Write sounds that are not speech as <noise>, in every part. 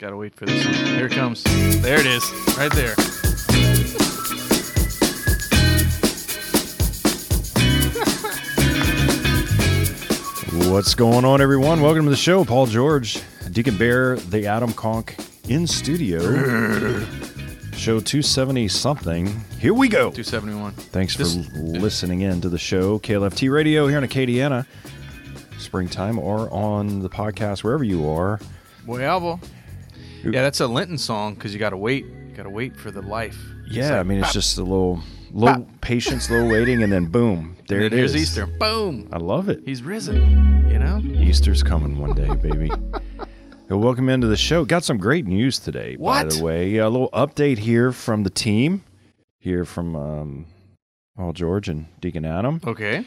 Gotta wait for this one. Here it comes. There it is. Right there. What's going on, everyone? Welcome to the show. Paul George, Deacon Bear, the Adam Conk in studio. <clears throat> show 270 something. Here we go. 271. Thanks for This- listening in to the show. KLFT Radio here in Acadiana, springtime, or on the podcast, wherever you are. Well, yeah, that's a Lenten song because you gotta wait. You gotta wait for the life. It's Yeah, like, I mean, it's pop, just a little, little patience, little waiting, and then boom, there it here's is. Easter. Boom. I love it. He's risen. You know? Easter's coming one day, baby. <laughs> Well, welcome into the show. Got some great news today, what? by the way. A little update here from the team, here from um, Paul George and Deacon Adam. Okay.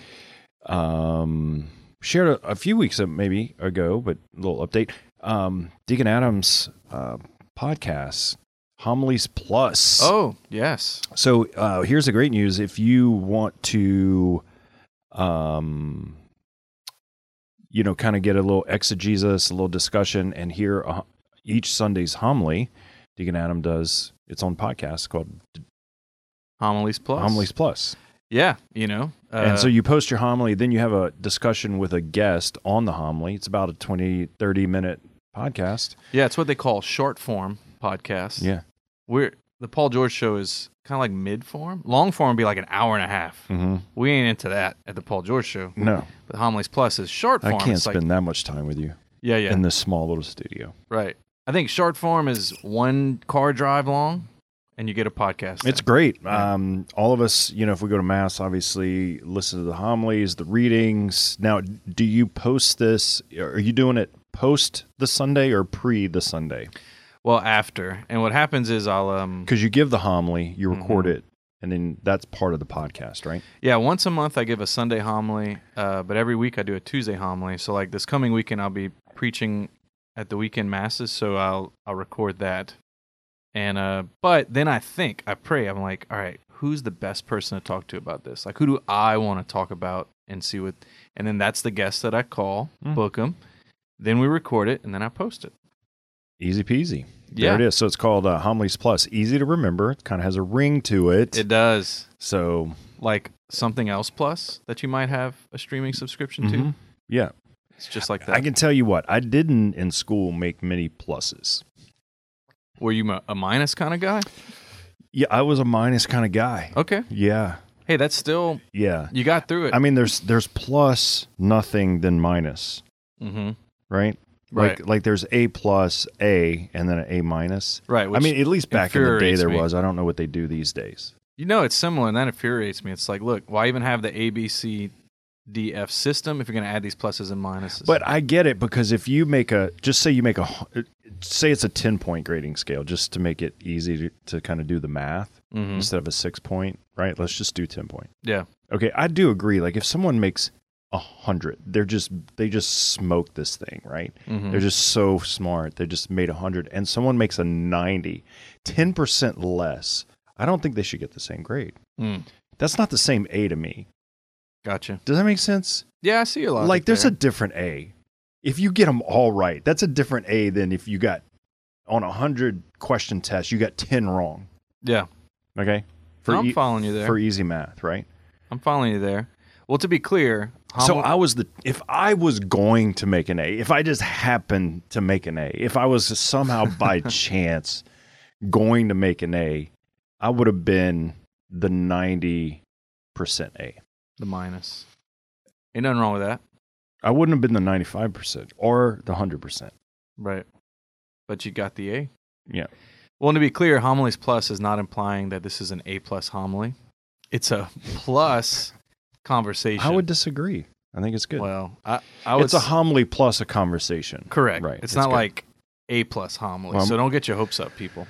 Um, shared a, a few weeks uh, maybe ago, but a little update. Um, Deacon Adams' uh, podcast, Homilies Plus. Oh, yes. So uh, here's the great news: if you want to, um, you know, kind of get a little exegesis, a little discussion, and hear a, each Sunday's homily, Deacon Adam does its own podcast called Homilies Plus. Homilies Plus. Yeah, you know. Uh, and so you post your homily, then you have a discussion with a guest on the homily. It's about a 20, 30 minute podcast. yeah, it's what they call short form podcast. Yeah. We're the Paul George show is kind of like mid form. Long form would be like an hour and a half. Mm-hmm. We ain't into that at the Paul George show. No, But Homilies Plus is short form. I can't It's spend like, that much time with you yeah, yeah, in this small little studio. right. I think short form is one car drive long, and you get a podcast. It's great. Yeah. Um, all of us, you know, if we go to mass, obviously listen to the homilies, the readings. Now, do you post this? Are you doing it post the Sunday or pre the Sunday? well after. And what happens is I'll um Because you give the homily, you record Mhm. it, and then that's part of the podcast, right? yeah once a month I give a Sunday homily, uh, but every week I do a Tuesday homily. So like this coming weekend I'll be preaching at the weekend masses, so I'll I'll record that. And uh, but then I think I pray. I'm like, all right, who's the best person to talk to about this? Like, who do I want to talk about and see what? And then that's the guest that I call, Mm. book them. Then we record it, and then I post it. Easy peasy. Yeah. There it is. So it's called uh, Homilies Plus. Easy to remember. It kind of has a ring to it. It does so, like something else plus that you might have a streaming subscription to. mhm. yeah. It's just like that. I can tell you what, I didn't in school make many pluses. Were you a, a minus kind of guy? Yeah, I was a minus kind of guy. Okay. Yeah. Hey, that's still Yeah. you got through it. I mean, there's there's plus nothing than minus, mm-hmm. Right? Right. Like like there's a plus a and then an a minus. Right. I mean, at least back in the day infuriates there me. was. I don't know what they do these days. you know, it's similar, and that infuriates me. It's like, look, why even have the A, B, C, D, F system if you're going to add these pluses and minuses? But I get it because if you make a just say you make a say it's a 10 point grading scale just to make it easy to, to kind of do the math Mhm. instead of a 6 point, right? Let's just do 10 point. yeah, Okay, I do agree like if someone makes a 100, they're just they just smoke this thing, right? Mhm. They're just so smart. They just made a 100 and someone makes a 90, 10% less. I don't think they should get the same grade. Mm. That's not the same A to me. gotcha. Does that make sense? Yeah, I see a lot. like there's there. a different A. If you get them all right, that's a different A than if you got on a 100 question test, you got 10 wrong. yeah. Okay? I'm e- following you there. for easy math, right? I'm following you there. Well, to be clear, so homo- I was the if I was going to make an A, if I just happened to make an A, if I was somehow <laughs> by chance going to make an A, I would have been the 90% A. the minus. Ain't nothing wrong with that, I wouldn't have been the 95% or the 100%. right? But you got the A. Yeah. Well, and to be clear, homilies plus is not implying that this is an A plus homily. It's a plus conversation. I would disagree. I think it's good. Well, I, I would. it's a s- homily plus a conversation. correct. Right. It's not good. like A plus homily. Well, so don't get your hopes up, people.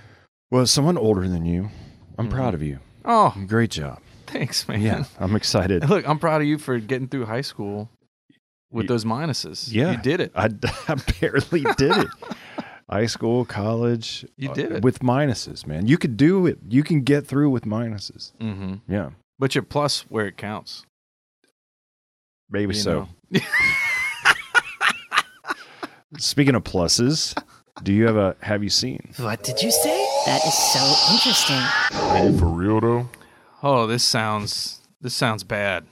Well, someone older than you, I'm Mhm. proud of you. Oh, Great job. thanks, man. Yeah, I'm excited. <laughs> Look, I'm proud of you for getting through high school with those minuses. Yeah. you did it. I, <laughs> I barely did it. <laughs> High school, college. You uh, did it. with minuses, man. You could do it. You can get through with minuses. Mm-hmm. Yeah, But you're plus where it counts. Maybe you so. <laughs> Speaking of pluses, Do you have a have you seen? What did you say? That is so interesting. Are you for real though? Oh, this sounds this sounds bad.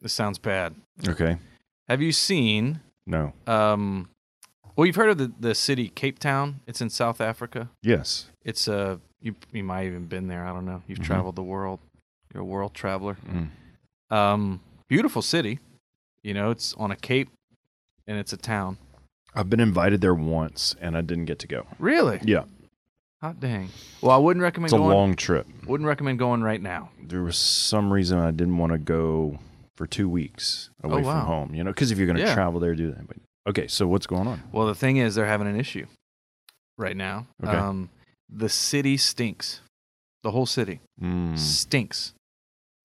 This sounds bad. Okay. Have you seen No. um well you've heard of the, the city Cape Town? It's in South Africa. Yes. It's uh you you might have even been there, I don't know. You've Mhm. traveled the world. You're a world traveler. Mm. Um beautiful city. You know, it's on a cape and it's a town. I've been invited there once and I didn't get to go. Really? Yeah. Hot dang. Well, I wouldn't recommend It's a going long trip. wouldn't recommend going right now. There was some reason I didn't want to go for two weeks away Oh, wow. from home. You know, because if you're going to Yeah. travel there, do that. But okay, so what's going on? Well, the thing is, they're having an issue right now. Okay. Um, the city stinks. The whole city Mm. stinks.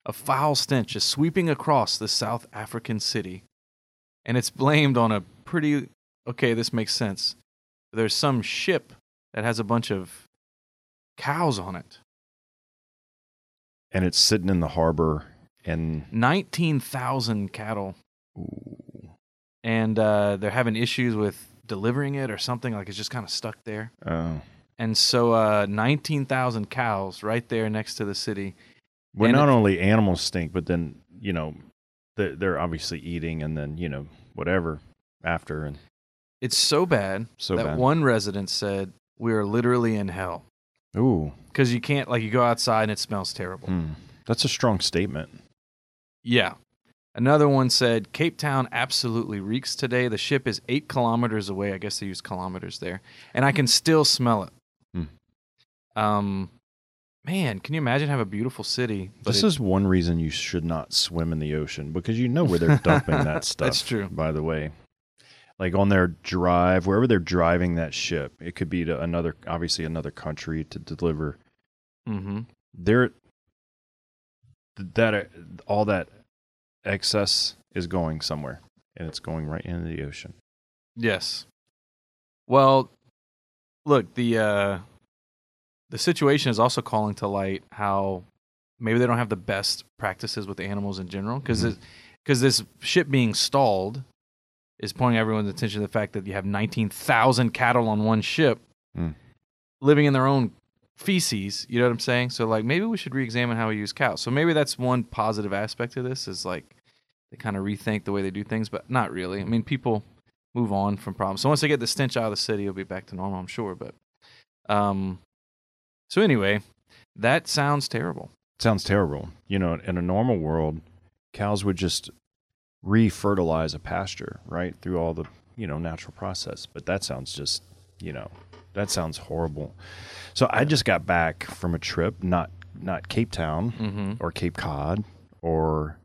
A foul stench is sweeping across the South African city, and it's blamed on a pretty. Okay, this makes sense. There's some ship that has a bunch of cows on it. And it's sitting in the harbor and Nineteen thousand cattle, ooh, and uh, they're having issues with delivering it or something. Like it's just kind of stuck there. oh. And so, uh, 19,000 cows right there next to the city. Well, And not only animals stink, but then you know they're, they're obviously eating, and then you know whatever after, and It's so bad so that bad. one resident said, We are literally in hell. Ooh, Because you can't, like, you go outside and it smells terrible. hmm. that's a strong statement. Yeah. Another one said, Cape Town absolutely reeks today. The ship is eight kilometers away. I guess they use kilometers there. And I can still smell it. Hmm. Um, man, can you imagine have a beautiful city? This it- is one reason you should not swim in the ocean because you know where they're dumping that <laughs> stuff. That's true. By the way, like on their drive, wherever they're driving that ship, it could be to another, obviously another country to deliver. Mm-hmm. There, that all that excess is going somewhere, and it's going right into the ocean. Yes. Well, look, the uh the situation is also calling to light how maybe they don't have the best practices with animals in general because Mhm. because this ship being stalled is pointing everyone's attention to the fact that you have 19,000 cattle on one ship Mm. living in their own feces, you know what I'm saying? So like maybe we should re-examine how we use cows. So maybe that's one positive aspect of this is like they kind of rethink the way they do things, but not really. I mean, people move on from problems. So once they get the stench out of the city, it'll be back to normal, I'm sure. But um, so anyway, that sounds terrible. sounds terrible. You know, in a normal world, cows would just re-fertilize a pasture, right, through all the you know natural process. But that sounds just, you know, that sounds horrible. So I just got back from a trip, not not Cape Town Mm-hmm. or Cape Cod or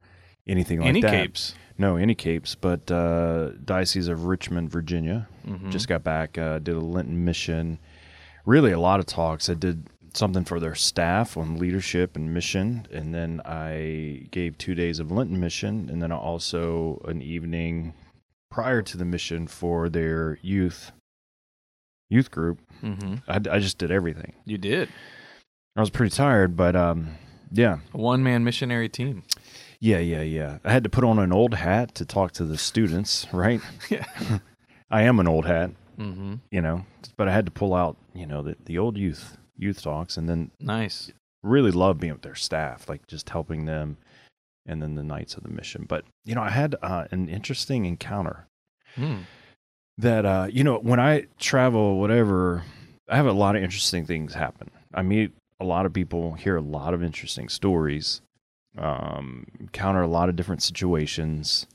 anything like Any that. Any capes? No, any capes, but uh, Diocese of Richmond, Virginia. Mhm. Just got back, uh, did a Lenten mission. Really, a lot of talks. I did something for their staff on leadership and mission, and then I gave two days of Lenten mission, and then also an evening prior to the mission for their youth youth group. Mm-hmm. I, I just did everything. You did I was pretty tired, but um, yeah, a one-man missionary team. yeah, yeah, yeah. I had to put on an old hat to talk to the students, right? <laughs> <laughs> Yeah. I am an old hat, Mm-hmm. you know, but I had to pull out, you know, the, the old youth youth talks, and then Nice. really love being with their staff, like just helping them, and then the nights of the mission. But you know, I had uh, an interesting encounter Mm. that uh, you know when I travel, whatever, I have a lot of interesting things happen. I meet a lot of people, hear a lot of interesting stories, um, encounter a lot of different situations.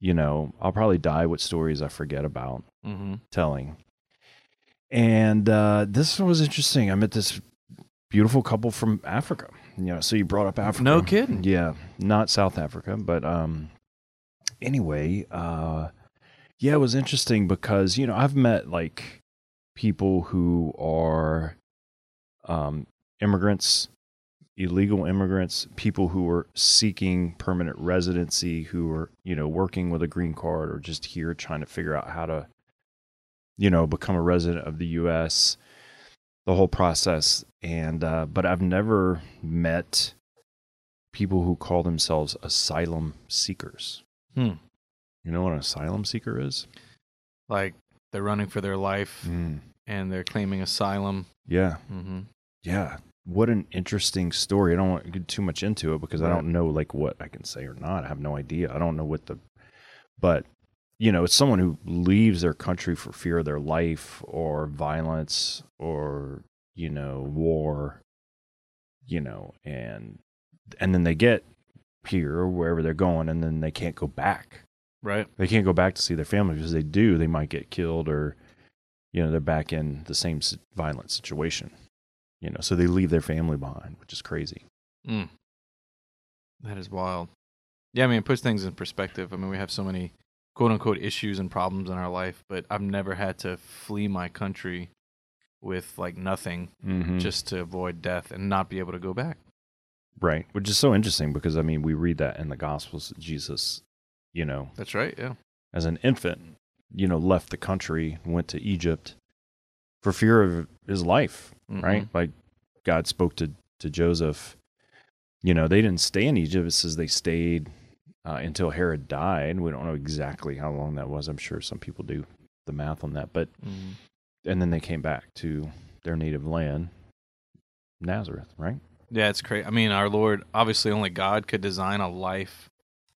You know, I'll probably die with stories I forget about Mm-hmm. telling. And uh, this was interesting. I met this beautiful couple from Africa. You know, so you brought up Africa. No kidding. Yeah, not South Africa, but um, anyway, uh, yeah, it was interesting because you know I've met like people who are um, immigrants, illegal immigrants, people who are seeking permanent residency, who are you know working with a green card or just here trying to figure out how to you know become a resident of the U.S. The whole process, and uh, but I've never met people who call themselves asylum seekers. Hmm. You know what an asylum seeker is? Like they're running for their life. Mm. and they're claiming asylum. Yeah. hmm Yeah. What an interesting story. I don't want to get too much into it because I don't know like what I can say or not. I have no idea. I don't know what the but you know, it's someone who leaves their country for fear of their life or violence or, you know, war, you know, and and then they get here or wherever they're going and then they can't go back. Right. They can't go back to see their family because they do, they might get killed or, you know, they're back in the same violent situation. You know, so they leave their family behind, which is crazy. Mm. That is wild. Yeah, I mean, it puts things in perspective. I mean, we have so many quote unquote issues and problems in our life, but I've never had to flee my country with like nothing Mm-hmm. just to avoid death and not be able to go back. right, which is so interesting because I mean, we read that in the Gospels that Jesus, you know, That's right. Yeah. as an infant, you know, left the country, went to Egypt for fear of his life, Mhm. right? Like God spoke to to Joseph. You know, they didn't stay in Egypt. It says they stayed uh, until Herod died. We don't know exactly how long that was. I'm sure some people do the math on that, but Mhm. and then they came back to their native land, Nazareth, right? Yeah, it's crazy. I mean, our Lord, obviously, only God could design a life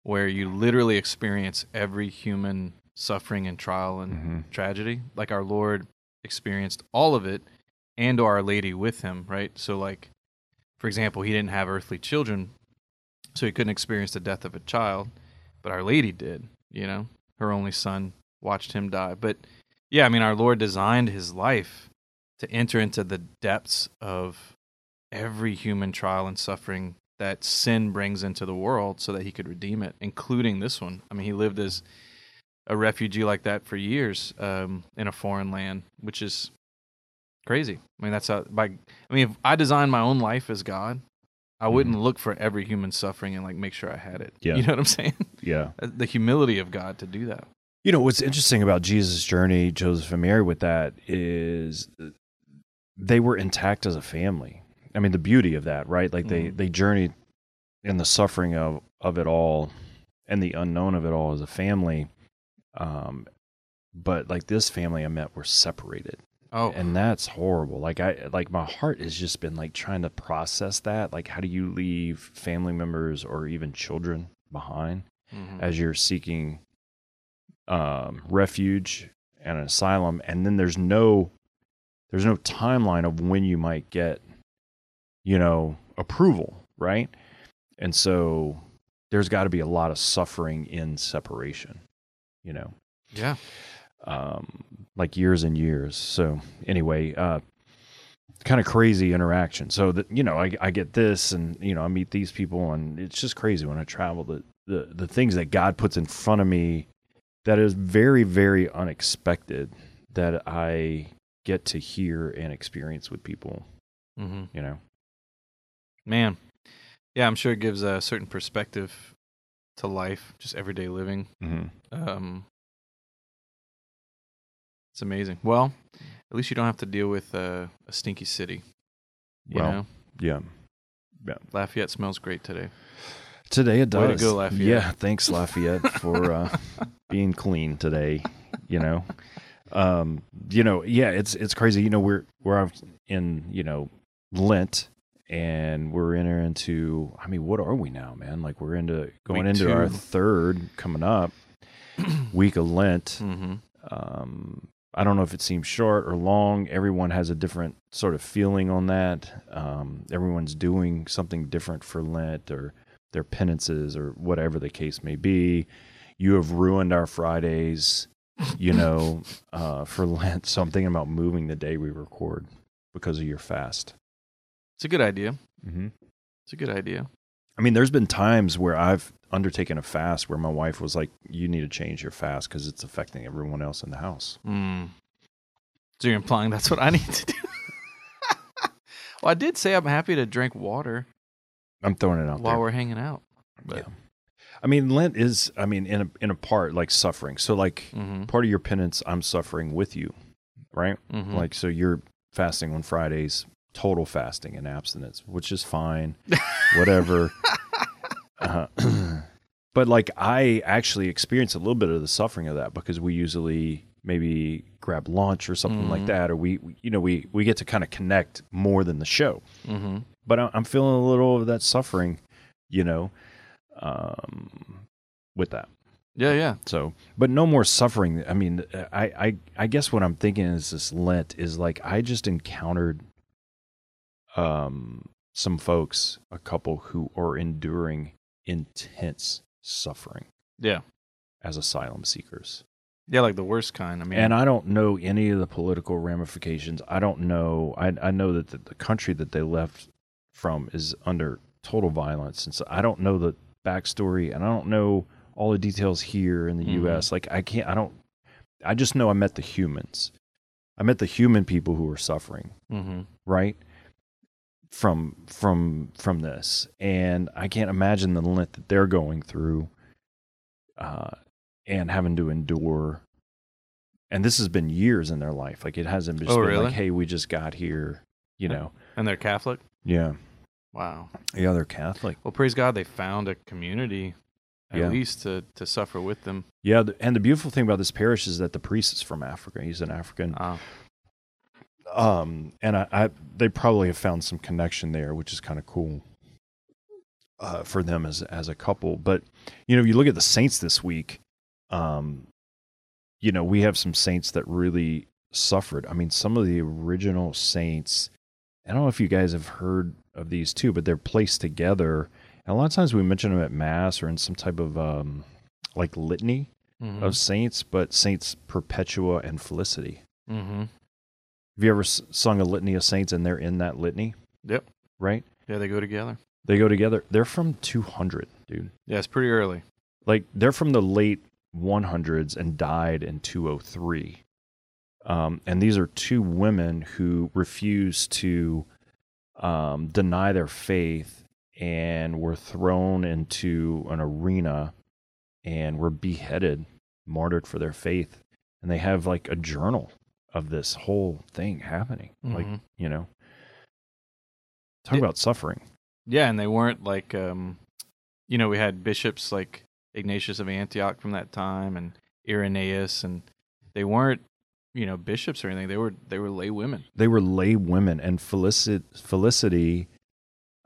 where you literally experience every human suffering and trial and Mm-hmm. tragedy. Like our Lord experienced all of it and Our Lady with him, right? So, like, for example, he didn't have earthly children, so he couldn't experience the death of a child, but Our Lady did, you know? Her only son watched him die. But yeah, I mean, our Lord designed his life to enter into the depths of every human trial and suffering that sin brings into the world so that he could redeem it, including this one. I mean, he lived as a refugee like that for years um, in a foreign land, which is crazy. I mean, that's how, by, I mean, if I designed my own life as God, I wouldn't look for every human suffering and like make sure I had it. <laughs> Yeah. You know what I'm saying? Yeah. <laughs> the humility of God to do that. You know what's interesting about Jesus' journey, Joseph and Mary, with that is they were intact as a family. I mean, the beauty of that, right? Like they Mhm. they journeyed in the suffering of of it all and the unknown of it all as a family. Um, but like this family I met were separated, Oh, and that's horrible. Like I like my heart has just been like trying to process that. Like, how do you leave family members or even children behind? mhm. as you're seeking um, refuge and an asylum, and then there's no there's no timeline of when you might get you know approval, right? And so there's got to be a lot of suffering in separation, you know, yeah. um, like years and years. So anyway, uh, kind of crazy interaction. So that you know, I, I get this, and you know, I meet these people, and it's just crazy when I travel. The the the things that God puts in front of me that is very very unexpected that I get to hear and experience with people. hmm You know, Man, yeah, I'm sure it gives a certain perspective to life, just everyday living. mm-hmm. Um, it's amazing. Well, at least you don't have to deal with uh, a stinky city. You Well, know, yeah. Lafayette smells great today. Today it does. Way to go, Lafayette. Yeah, thanks Lafayette for uh, <laughs> being clean today. You know, um, you know, yeah, it's it's crazy. You know, we're we're in you know Lent, and we're entering into. I mean, what are we now, man? Like we're into going Week into our third coming up week of Lent. Mm-hmm. Um, I don't know if it seems short or long. Everyone has a different sort of feeling on that. Um, everyone's doing something different for Lent or their penances or whatever the case may be. You have ruined our Fridays, you <laughs> know, uh, for Lent. So I'm thinking about moving the day we record because of your fast. It's a good idea. Mm-hmm. It's a good idea. I mean, there's been times where I've undertaken a fast where my wife was like, "You need to change your fast because it's affecting everyone else in the house." Mm. So you're implying that's what I need to do? <laughs> well, I did say I'm happy to drink water I'm throwing it out while there. we're hanging out. But, Yeah. I mean, Lent is, I mean, in a, in a part like suffering. So, like, mm-hmm. part of your penance, I'm suffering with you, right? Mm-hmm. Like, so you're fasting on Fridays, total fasting and abstinence, which is fine, whatever. <laughs> uh, <clears throat> but like, I actually experience a little bit of the suffering of that because we usually maybe grab lunch or something like Mhm. that, or we, you know, we we get to kind of connect more than the show. Mm-hmm. But I'm feeling a little of that suffering, you know, um, with that. Yeah, yeah. So, but no more suffering. I mean, I, I, I guess what I'm thinking is this Lent is like I just encountered, um, some folks, a couple who are enduring intense suffering Yeah. as asylum seekers, Yeah, like the worst kind. I mean, and I don't know any of the political ramifications. I don't know. I, I know that the, the country that they left from is under total violence, and so I don't know the backstory, and I don't know all the details here in the Mhm. U.S. Like I can't. I don't. I just know I met the humans. I met the human people who were suffering, hmm right? From from from this, and I can't imagine the length that they're going through, uh, and having to endure. And this has been years in their life. Like it hasn't just Oh, been really? like, "Hey, we just got here," you know. and they're Catholic. Yeah, Wow. yeah, they're Catholic. Well, praise God, they found a community at Yeah. least to to suffer with them. Yeah, and the beautiful thing about this parish is that the priest is from Africa. He's an African. Uh, um and I, I they probably have found some connection there which is kind of cool uh for them as as a couple but you know if you look at the saints this week um you know we have some saints that really suffered i mean some of the original saints i don't know if you guys have heard of these too but they're placed together and a lot of times we mention them at mass or in some type of um like litany mhm. of saints but saints perpetua and felicity Mhm. Have you ever sung a litany of saints and they're in that litany? Yep. Right? Yeah, they go together. They go together. They're from 200, dude. Yeah, it's pretty early. Like they're from the late 100s and died in 203. Um, and these are two women who refused to um, deny their faith and were thrown into an arena and were beheaded, martyred for their faith. And they have like a journal of this whole thing happening. Like, Mhm. you know, talk Yeah. about suffering. Yeah, and they weren't like um you know, we had bishops like Ignatius of Antioch from that time and Irenaeus and they weren't, you know, bishops or anything. They were they were lay women. They were lay women, and Felicity, Felicity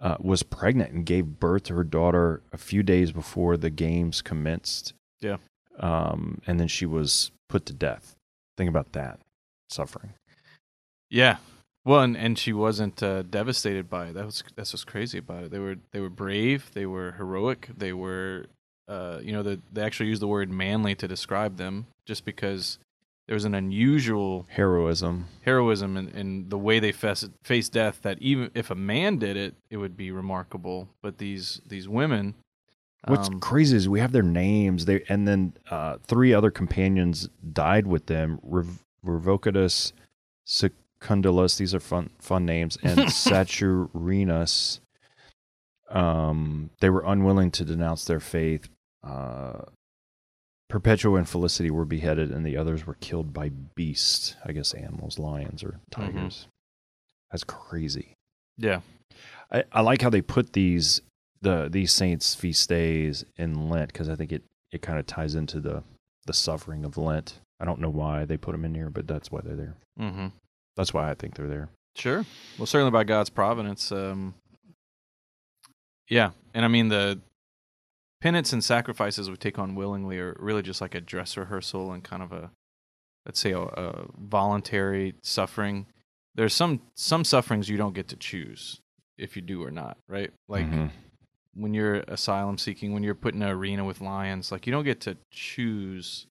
uh, was pregnant and gave birth to her daughter a few days before the games commenced. Yeah. Um, and then she was put to death. Think about that suffering. Yeah. Well, and, and she wasn't uh, devastated by it. That was that's what's crazy about it. They were they were brave. They were heroic. They were, uh, you know, the, they actually used the word manly to describe them, just because there was an unusual Heroism. heroism in, in the way they face, face death. That even if a man did it, it would be remarkable. But these these women, What's um, crazy is we have their names. They and then uh, three other companions died with them. Rev- Revocatus, Secundulus. These are fun fun names. And <laughs> Saturninus. Um, they were unwilling to denounce their faith. Uh, Perpetua and Felicity were beheaded, and the others were killed by beasts. I guess animals, lions or tigers. That's crazy. yeah, I, I like how they put these the these saints feast days in Lent because I think it it kind of ties into the the suffering of Lent. I don't know why they put them in here, but that's why they're there. mm-hmm. That's why I think they're there. Sure. Well, certainly by God's providence. Um, yeah, and I mean the penance and sacrifices we take on willingly are really just like a dress rehearsal and kind of a, let's say, a, a voluntary suffering. There's some some sufferings you don't get to choose if you do or not, right? Like Mhm. when you're asylum seeking, when you're put in an arena with lions, like you don't get to choose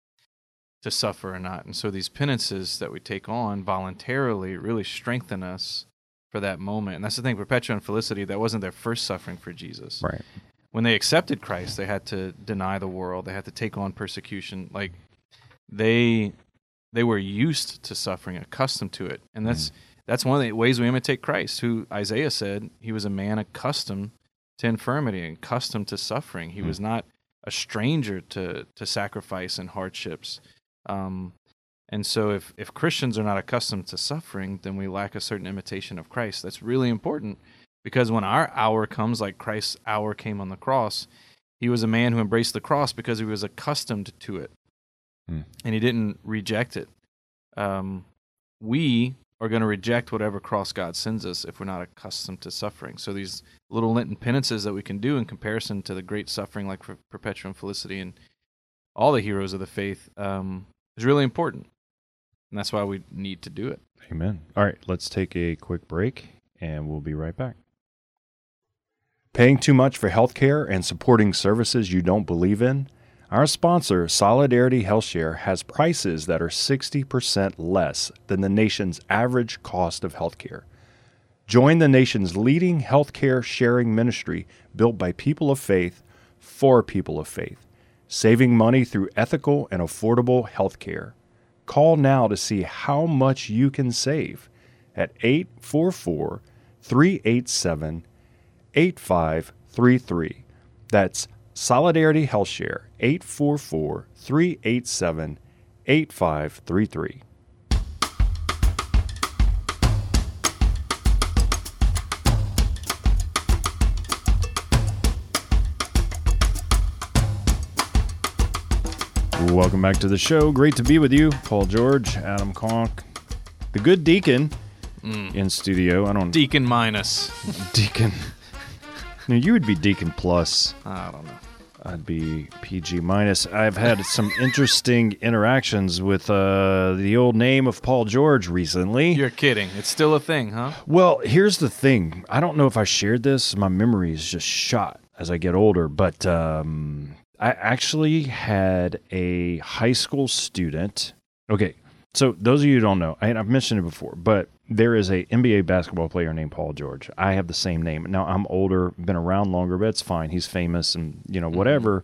to suffer or not. And so these penances that we take on voluntarily really strengthen us for that moment. And that's the thing, Perpetua and Felicity, that wasn't their first suffering for Jesus. right. When they accepted Christ, they had to deny the world, they had to take on persecution. Like they they were used to suffering, accustomed to it. And that's that's one of the ways we imitate Christ, who Isaiah said he was a man accustomed to infirmity and accustomed to suffering. He Hmm. was not a stranger to to sacrifice and hardships. Um, and so, if if Christians are not accustomed to suffering, then we lack a certain imitation of Christ. That's really important because when our hour comes, like Christ's hour came on the cross, he was a man who embraced the cross because he was accustomed to it, Hmm. and he didn't reject it. um, we are going to reject whatever cross God sends us if we're not accustomed to suffering. So these little Lenten penances that we can do in comparison to the great suffering like for Perpetua and Felicity and all the heroes of the faith um, is really important. And that's why we need to do it. Amen. All right, let's take a quick break and we'll be right back. Paying too much for healthcare and supporting services you don't believe in? Our sponsor, Solidarity HealthShare, has prices that are 60% less than the nation's average cost of healthcare. Join the nation's leading healthcare sharing ministry built by people of faith for people of faith, saving money through ethical and affordable healthcare. Call now to see how much you can save at 844 387 8533. That's Solidarity Health Share 844 387 8533. Welcome back to the show. Great to be with you, Paul George, Adam Conk, the good deacon in studio. I don't Deacon minus. deacon. No, you would be deacon plus. I don't know. I'd be PG minus. I've had some interesting interactions with uh, the old name of Paul George recently. You're kidding. It's still a thing, huh? Well, here's the thing. I don't know if I shared this. My memory is just shot as I get older, but um, I actually had a high school student. Okay, so those of you who don't know, I, I've mentioned it before, but there is a NBA basketball player named Paul George. I have the same name. Now I'm older, been around longer, but it's fine. He's famous and you know whatever.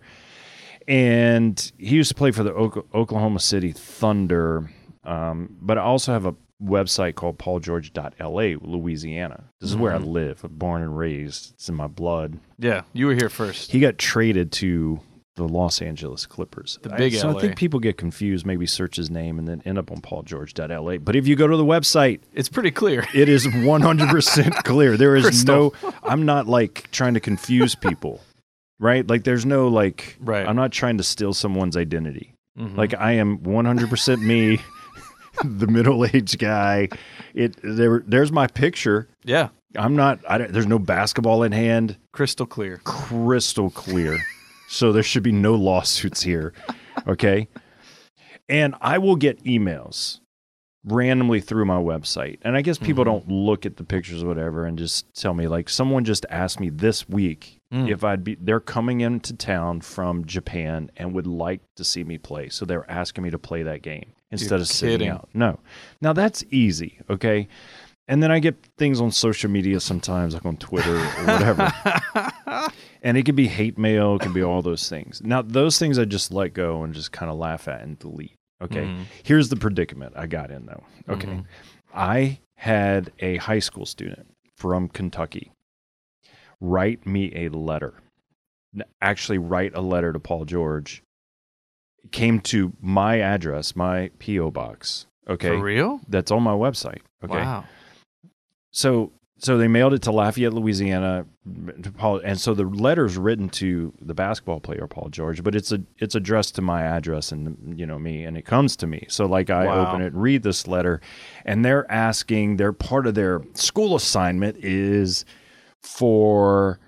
And he used to play for the Oklahoma City Thunder. Um, but I also have a website called paulgeorge.la, Louisiana. This is where I live. Born and raised. It's in my blood. Yeah, you were here first. He got traded to the Los Angeles Clippers. The big I, so LA. I think people get confused, maybe search his name and then end up on paulgeorge.la. But if you go to the website, It's pretty clear. <laughs> it is 100% <laughs> clear. There is Crystal. no, <laughs> I'm not like trying to confuse people, right? Like there's no like, Right. I'm not trying to steal someone's identity. Mhm. Like I am 100% me, the middle-aged guy. It there there's my picture. yeah, I'm not I there's no basketball in hand. crystal clear. Crystal clear. So there should be no lawsuits here. Okay? And I will get emails randomly through my website. And I guess people Mhm. don't look at the pictures or whatever and just tell me like someone just asked me this week Mm. if I'd be they're coming into town from Japan and would like to see me play. So they're asking me to play that game instead of sitting out. No. Now that's easy, okay? And then I get things on social media sometimes, like on Twitter or whatever. <laughs> and it can be hate mail, it can be all those things. Now, those things I just let go and just kind of laugh at and delete. Okay. Mhm. Here's the predicament I got in though. Okay. Mhm. I had a high school student from Kentucky write me a letter. Actually, write a letter to Paul George. It came to my address, my P.O. box. Okay. For real? That's on my website. Okay. Wow. So so they mailed it to Lafayette, Louisiana, to Paul, and so the letter's written to the basketball player Paul George, but it's a it's addressed to my address and you know me, and it comes to me. So like I Wow. open it, read this letter, and they're asking. They're part of their school assignment is for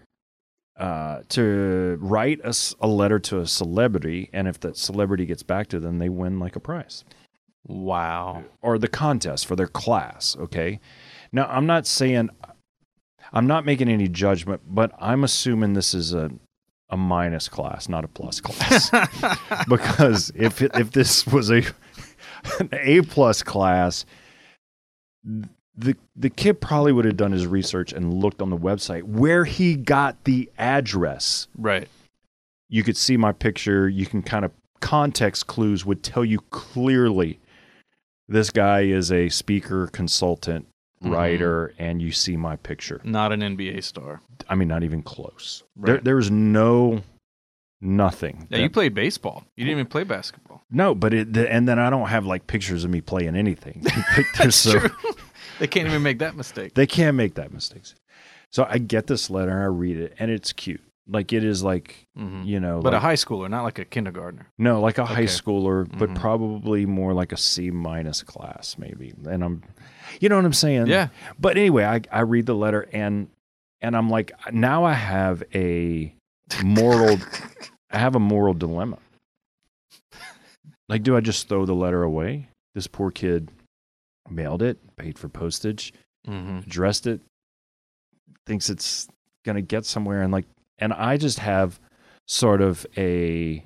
uh, to write a letter to a celebrity, and if that celebrity gets back to them, they win like a prize Wow. or the contest for their class. Okay. Now, I'm not saying, I'm not making any judgment, but I'm assuming this is a, a minus class, not a plus class. <laughs> because if it, if this was a an A plus class, the the kid probably would have done his research and looked on the website where he got the address. Right. You could see my picture. You can kind of context clues would tell you clearly this guy is a speaker, consultant, Mhm. writer, and you see my picture. Not an NBA star. I mean, not even close. There, Right. there's no nothing. Yeah, that- you played baseball. You didn't even play basketball. no, but it, the, and then I don't have like pictures of me playing anything. <laughs> There's so- True. <laughs> they can't even make that mistake. They can't make that mistake. So I get this letter and I read it, and it's cute. Like it is like hmm you know, But like, a high schooler, not like a kindergartner. no, like a high schooler, but Mhm. probably more like a C minus class, maybe. And I'm, you know what I'm saying? Yeah. But anyway, I I read the letter and and I'm like, now I have a moral, I have a moral dilemma. Like, do I just throw the letter away? This poor kid mailed it, paid for postage, hmm addressed it, thinks it's gonna get somewhere, and like, and I just have sort of a,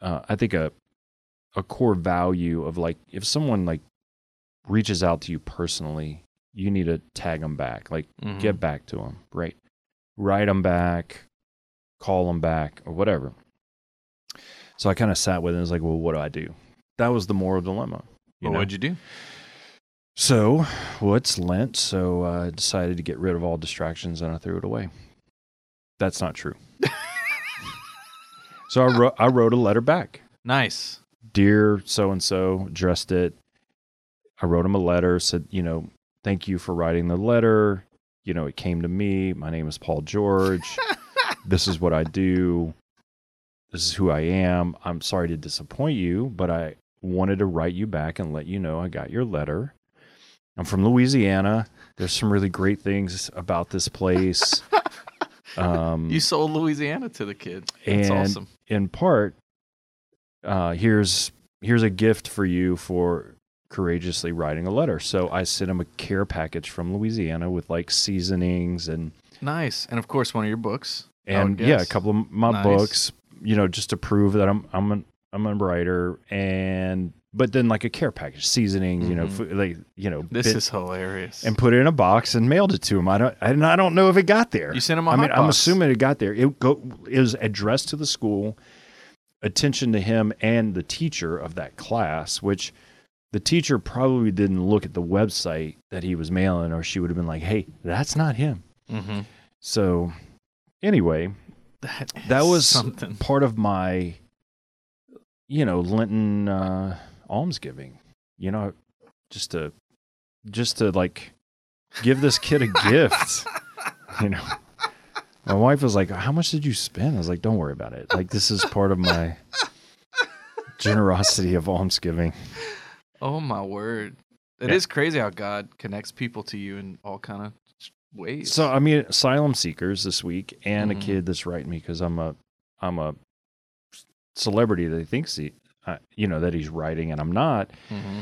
uh, I think a, a core value of like, if someone like reaches out to you personally, you need to tag them back, like hmm get back to them, right? Write them back, call them back, or whatever. So I kind of sat with it and was like, well, what do I do? That was the moral dilemma. You Well, what'd you do? So, well, it's Lent, so I decided to get rid of all distractions and I threw it away. That's not true. <laughs> so I wrote, I wrote a letter back. Nice. Dear so and so, addressed it. I wrote him a letter, said, you know, thank you for writing the letter. You know, it came to me. My name is Paul George. <laughs> this is what I do. This is who I am. I'm sorry to disappoint you, but I wanted to write you back and let you know I got your letter. I'm from Louisiana. There's some really great things about this place. <laughs> Um, You sold Louisiana to the kid. That's and awesome. in part, uh, here's here's a gift for you for courageously writing a letter. So I sent him a care package from Louisiana with like seasonings and Nice. And of course, one of your books. And yeah, a couple of my Nice. books, you know, just to prove that I'm I'm an I'm a writer and but then like a care package, seasonings, you know, Mhm. food, like you know, This bit- is hilarious. and put it in a box and mailed it to him. I don't and I don't know if it got there. you sent him a I mean, hot I'm assuming it got there. It go it was addressed to the school, attention to him and the teacher of that class, which the teacher probably didn't look at the website that he was mailing, or she would have been like, "Hey, that's not him." hmm So, anyway, That, that was something. part of my, you know, Lenten uh, almsgiving. You know, just to, just to like, give this kid a gift. <laughs> You know, my wife was like, "How much did you spend?" I was like, "Don't worry about it. Like, this is part of my generosity of almsgiving." Oh my word! It is Yeah. crazy how God connects people to you in all kind of ways. So I mean, asylum seekers this week, and Mhm. a kid that's writing me because I'm a I'm a celebrity that he thinks he, uh, you know, that he's writing, and I'm not. hmm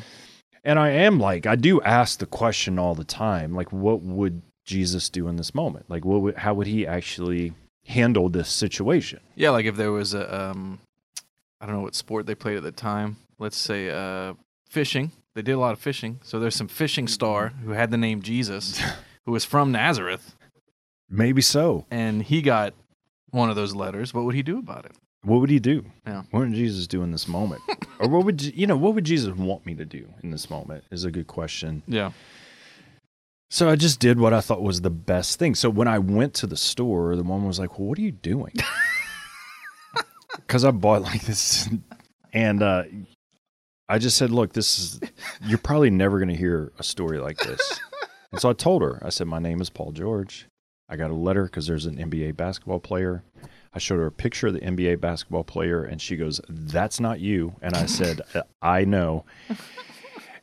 And I am like, I do ask the question all the time, like, what would Jesus do in this moment? Like, what would, how would he actually handle this situation? yeah, like if there was a, um, I don't know what sport they played at the time. Let's say uh, fishing. They did a lot of fishing. So there's some fishing star who had the name Jesus, <laughs> who was from Nazareth, Maybe so. and he got one of those letters. What would he do about it? What would he do? Yeah. What would Jesus do in this moment? or what would, you know, what would Jesus want me to do in this moment is a good question. Yeah. So I just did what I thought was the best thing. So when I went to the store, the woman was like, "Well, what are you doing?" <laughs> <laughs> Because I bought like this, and uh, I just said, "Look, this is you're probably never going to hear a story like this." and so I told her, I said, "My name is Paul George. I got a letter because there's an NBA basketball player." I showed her a picture of the NBA basketball player, and she goes, "That's not you." And I said, uh, "I know."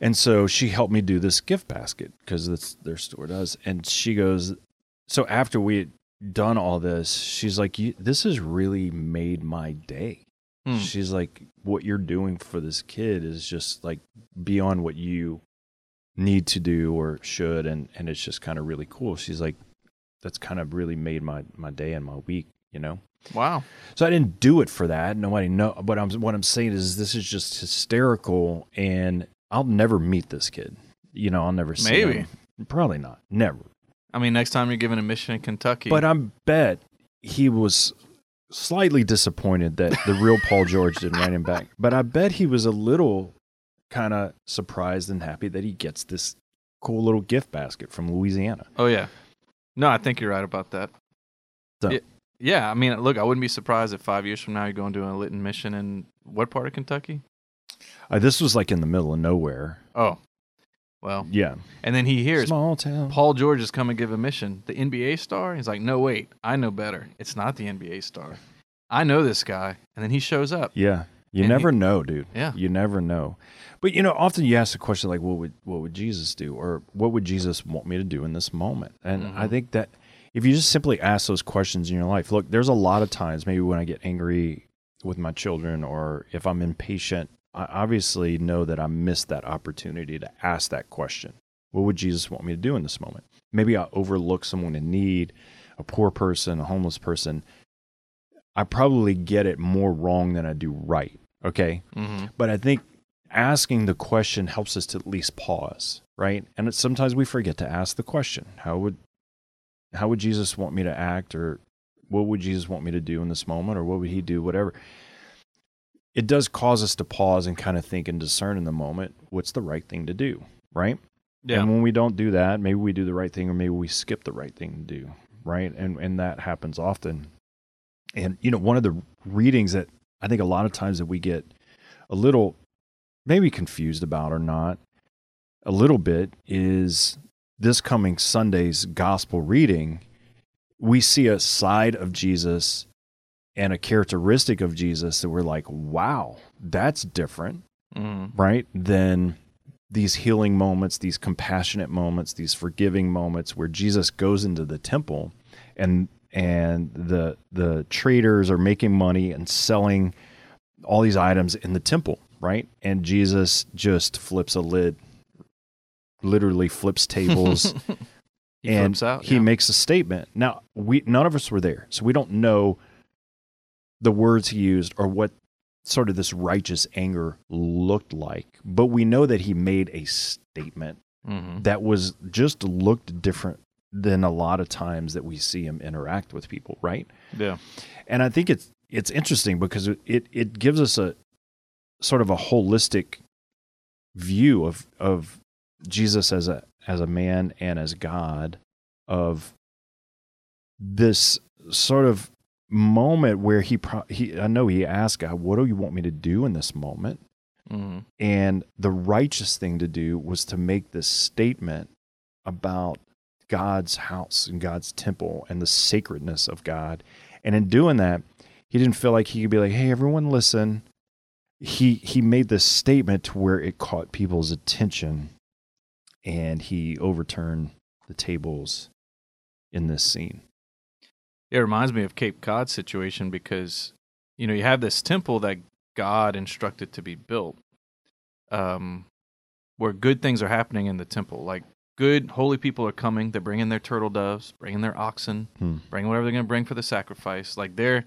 And so she helped me do this gift basket because that's their store does. And she goes, so after we had done all this, she's like, "This has really made my day." Hmm. She's like, "What you're doing for this kid is just like beyond what you need to do or should, and and it's just kind of really cool." She's like, "That's kind of really made my my day and my week," you know. Wow. So I didn't do it for that. Nobody know. But I'm what I'm saying is this is just hysterical, and I'll never meet this kid. You know, I'll never see Maybe. him. Probably not. Never. I mean, next time you're given a mission in Kentucky. But I bet he was slightly disappointed that the real Paul George didn't write him back. But I bet he was a little kind of surprised and happy that he gets this cool little gift basket from Louisiana. oh yeah. No, I think you're right about that. So- Yeah, yeah, I mean, look, I wouldn't be surprised if five years from now you're going to a Lenten mission in what part of Kentucky? Uh, this was like in the middle of nowhere. Oh, Well, Yeah. and then he hears Small town. Paul George is coming to give a mission. The NBA star? He's like, no, wait, I know better. It's not the NBA star. I know this guy. And then he shows up. Yeah. You And never he- know, dude. Yeah. You never know. But you know, often you ask the question like, what would what would Jesus do? Or what would Jesus want me to do in this moment? And I Mhm. think that if you just simply ask those questions in your life, look, there's a lot of times maybe when I get angry with my children or if I'm impatient, I obviously know that I missed that opportunity to ask that question. What would Jesus want me to do in this moment? Maybe I overlook someone in need, a poor person, a homeless person. I probably get it more wrong than I do right. Okay. hmm But I think asking the question helps us to at least pause, right? And it's, sometimes we forget to ask the question: How would how would Jesus want me to act, or what would Jesus want me to do in this moment, or what would He do? Whatever. It does cause us to pause and kind of think and discern in the moment what's the right thing to do, right? Yeah. And when we don't do that, maybe we do the right thing, or maybe we skip the right thing to do, right? And and that happens often. And you know, one of the readings that I think a lot of times that we get a little maybe confused about or not a little bit is this coming Sunday's gospel reading. We see a side of Jesus and a characteristic of Jesus that we're like, wow, that's different hmm right? Than these healing moments, these compassionate moments, these forgiving moments where Jesus goes into the temple and and the the traders are making money and selling all these items in the temple, right? And Jesus just flips a lid, literally flips tables <laughs> he and flips out. he makes a statement. Now, we none of us were there, so we don't know the words he used or what sort of this righteous anger looked like. But we know that he made a statement Mhm. that was just looked different than a lot of times that we see him interact with people, right? Yeah. And I think it's it's interesting because it, it gives us a sort of a holistic view of of Jesus as a as a man and as God of this sort of moment where he pro- he I know he asked God, "What do you want me to do in this moment?" hmm And the righteous thing to do was to make this statement about God's house and God's temple and the sacredness of God. And in doing that, he didn't feel like he could be like, "Hey, everyone, listen." He he made this statement to where it caught people's attention, and he overturned the tables in this scene. It reminds me of Cape Town situation because you know you have this temple that God instructed to be built, um, where good things are happening in the temple. Like good holy people are coming. They're bringing their turtle doves, bringing their oxen, Hmm. bringing whatever they're going to bring for the sacrifice. Like they're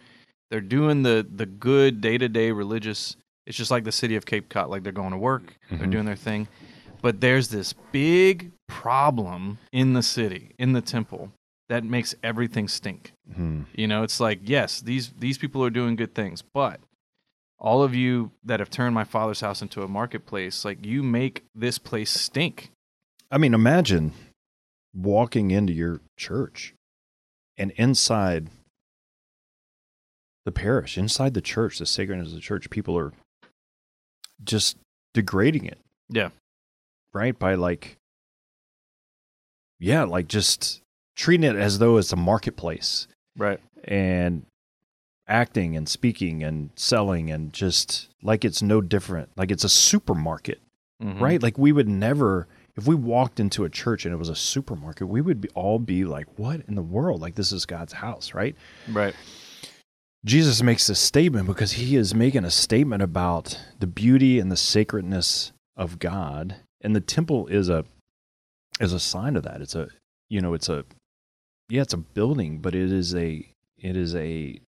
they're doing the the good day to day religious. It's just like the city of Cape Town. Like they're going to work, they're Mhm. doing their thing, but there's this big problem in the city, in the temple, that makes everything stink. Hmm. You know, it's like, yes, these these people are doing good things, but all of you that have turned my father's house into a marketplace, like you make this place stink. I mean, imagine walking into your church and inside the parish, inside the church, the sacredness of the church, people are just degrading it. Yeah. Right? By like, yeah, like just treating it as though it's a marketplace Right. and acting and speaking and selling and just like it's no different. Like it's a supermarket Mm-hmm. right? Like we would never, if we walked into a church and it was a supermarket, we would be, all be like, "What in the world? Like this is God's house, right?" Right. Jesus makes this statement because he is making a statement about the beauty and the sacredness of God, and the temple is a is a sign of that. It's a you know, it's a yeah, it's a building, but it is a it is a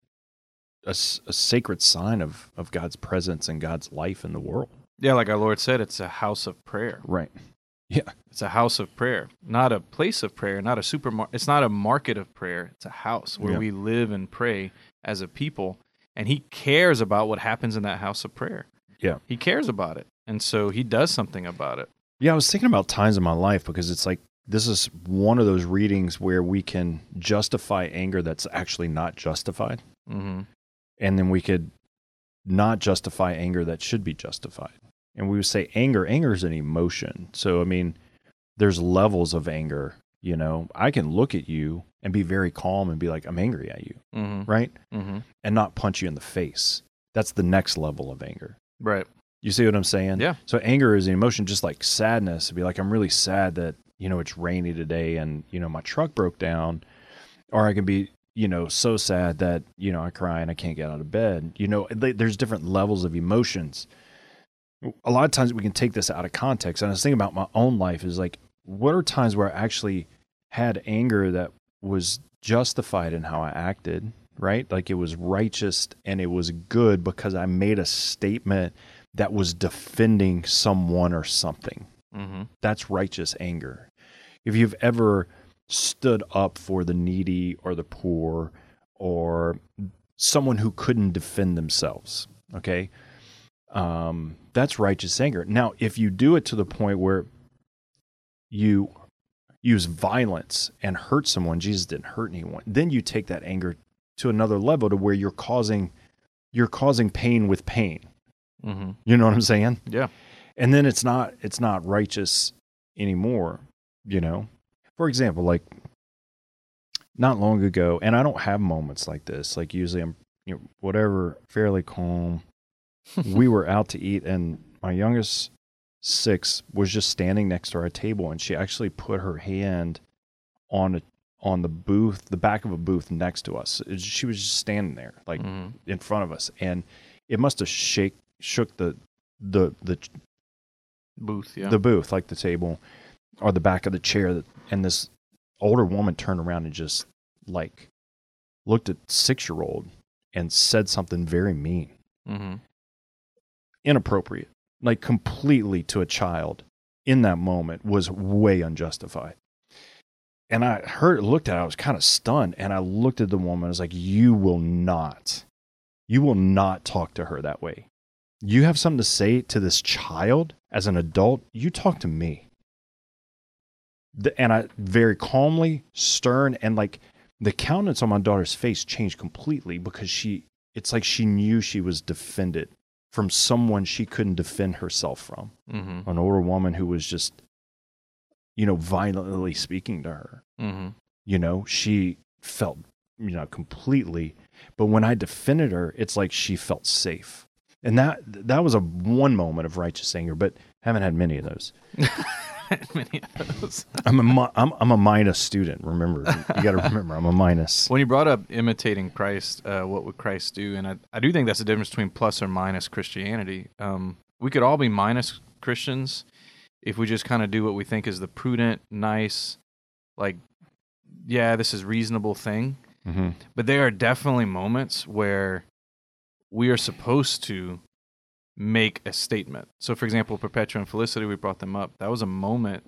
a sacred sign of of God's presence and God's life in the world. Yeah, like our Lord said, it's a house of prayer. Right. <laughs> Yeah. It's a house of prayer, not a place of prayer, not a supermarket. It's not a market of prayer. It's a house where Yeah. we live and pray as a people. And He cares about what happens in that house of prayer. Yeah. He cares about it. And so He does something about it. Yeah, I was thinking about times in my life because it's like this is one of those readings where we can justify anger that's actually not justified, hmm and then we could not justify anger that should be justified. And we would say anger, anger is an emotion. So I mean, there's levels of anger. You know, I can look at you and be very calm and be like, I'm angry at you, Mm-hmm. right? Mm-hmm. And not punch you in the face. That's the next level of anger. Right. You see what I'm saying? Yeah. So anger is an emotion just like sadness. It'd be like, I'm really sad that, you know, it's rainy today and, you know, my truck broke down. Or I can be, you know, so sad that, you know, I cry and I can't get out of bed. You know, there's different levels of emotions. A lot of times we can take this out of context. And I was thinking about my own life is like, what are times where I actually had anger that was justified in how I acted, right? Like it was righteous and it was good because I made a statement that was defending someone or something. Mm-hmm. That's righteous anger. If you've ever stood up for the needy or the poor or someone who couldn't defend themselves, okay? Um, that's righteous anger. Now, if you do it to the point where you use violence and hurt someone, Jesus didn't hurt anyone, then you take that anger to another level to where you're causing you're causing pain with pain. Mm-hmm. You know what I'm saying? Yeah. and then it's not it's not righteous anymore you know for example like not long ago and i don't have moments like this like usually i'm you know whatever fairly calm <laughs> we were out to eat and my youngest six was just standing next to our table and she actually put her hand on a on the booth the back of a booth next to us she was just standing there like mm-hmm. in front of us and it must have shake shook the the the Booth. Yeah. the booth, like the table or the back of the chair. That, and this older woman turned around and just like looked at six year old and said something very mean, mm-hmm. inappropriate, like completely to a child in that moment was way unjustified. And I heard, looked at it, I was kind of stunned. And I looked at the woman, I was like, You will not, you will not talk to her that way. You have something to say to this child as an adult, you talk to me. And I very calmly, stern, and like the countenance on my daughter's face changed completely because she, it's like she knew she was defended from someone she couldn't defend herself from Mm-hmm. an older woman who was just, you know, violently speaking to her. Mm-hmm. You know, she felt, you know, completely. But when I defended her, it's like she felt safe. And that that was a one moment of righteous anger, but haven't had many of those. <laughs> Many of those. I'm a I'm I'm a minus student. Remember, you got to <laughs> remember, I'm a minus. When you brought up imitating Christ, uh, what would Christ do? And I, I do think that's the difference between plus or minus Christianity. Um, we could all be minus Christians if we just kind of do what we think is the prudent, nice, like, yeah, this is reasonable thing. hmm But there are definitely moments where we are supposed to make a statement. So, for example, Perpetua and Felicity, we brought them up. That was a moment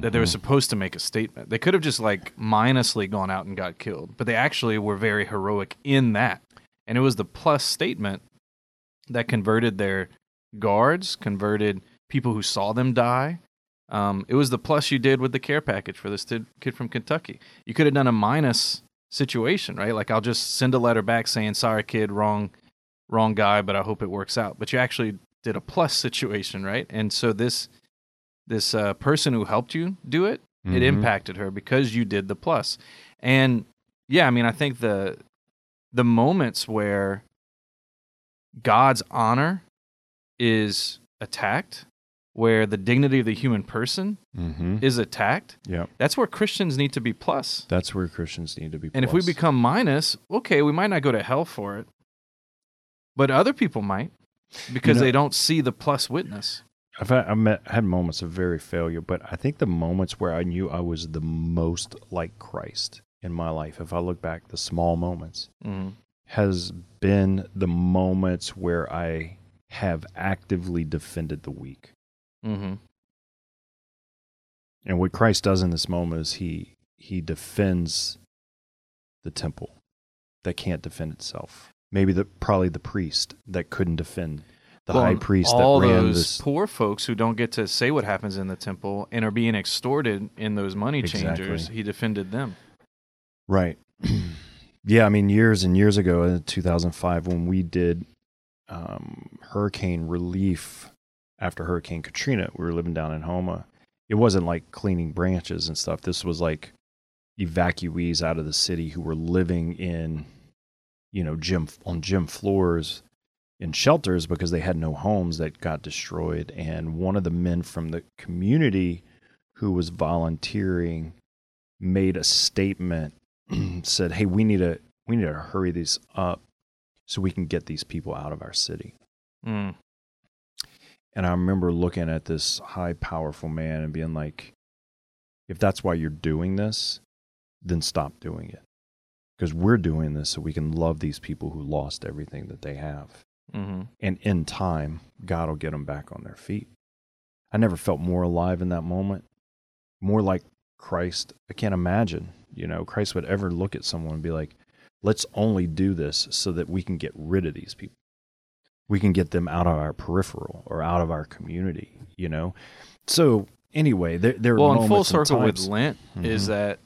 that they were supposed to make a statement. They could have just like minusly gone out and got killed, but they actually were very heroic in that. And it was the plus statement that converted their guards, converted people who saw them die. Um, it was the plus you did with the care package for this kid from Kentucky. You could have done a minus situation, right? Like I'll just send a letter back saying, "Sorry, kid, wrong, wrong guy, but I hope it works out." But you actually did a plus situation, right? And so this this uh, person who helped you do it, it Mhm. impacted her because you did the plus. And yeah, I mean, I think the the moments where God's honor is attacked, where the dignity of the human person hmm is attacked, Yeah, that's where Christians need to be plus. that's where Christians need to be. And if we become minus, okay, we might not go to hell for it, but other people might because know- they don't see the plus witness. I've had, I've met, had moments of very failure, but I think the moments where I knew I was the most like Christ in my life, if I look back, the small moments, Mhm. has been the moments where I have actively defended the weak. Mm-hmm. And what Christ does in this moment is he he defends the temple that can't defend itself. Maybe the probably the priest that couldn't defend the Well, high priest all that ran those this. poor folks who don't get to say what happens in the temple and are being extorted in those money changers. Exactly. He defended them. Right. <clears throat> yeah, I mean, years and years ago in 2005, when we did um, hurricane relief after Hurricane Katrina, we were living down in Houma, it wasn't like cleaning branches and stuff. This was like evacuees out of the city who were living in, you know, gym on gym floors in shelters because they had no homes that got destroyed. And one of the men from the community who was volunteering made a statement, <clears throat> said, "Hey, we need to we need to hurry these up so we can get these people out of our city." Mm. And I remember looking at this high, powerful man and being like, if that's why you're doing this, then stop doing it. Because we're doing this so we can love these people who lost everything that they have. hmm And in time, God will get them back on their feet. I never felt more alive in that moment, more like Christ. I can't imagine, you know, Christ would ever look at someone and be like, let's only do this so that we can get rid of these people. We can get them out of our peripheral or out of our community, you know? So, anyway, there, there are Well, in full circle with Lent is Mhm. that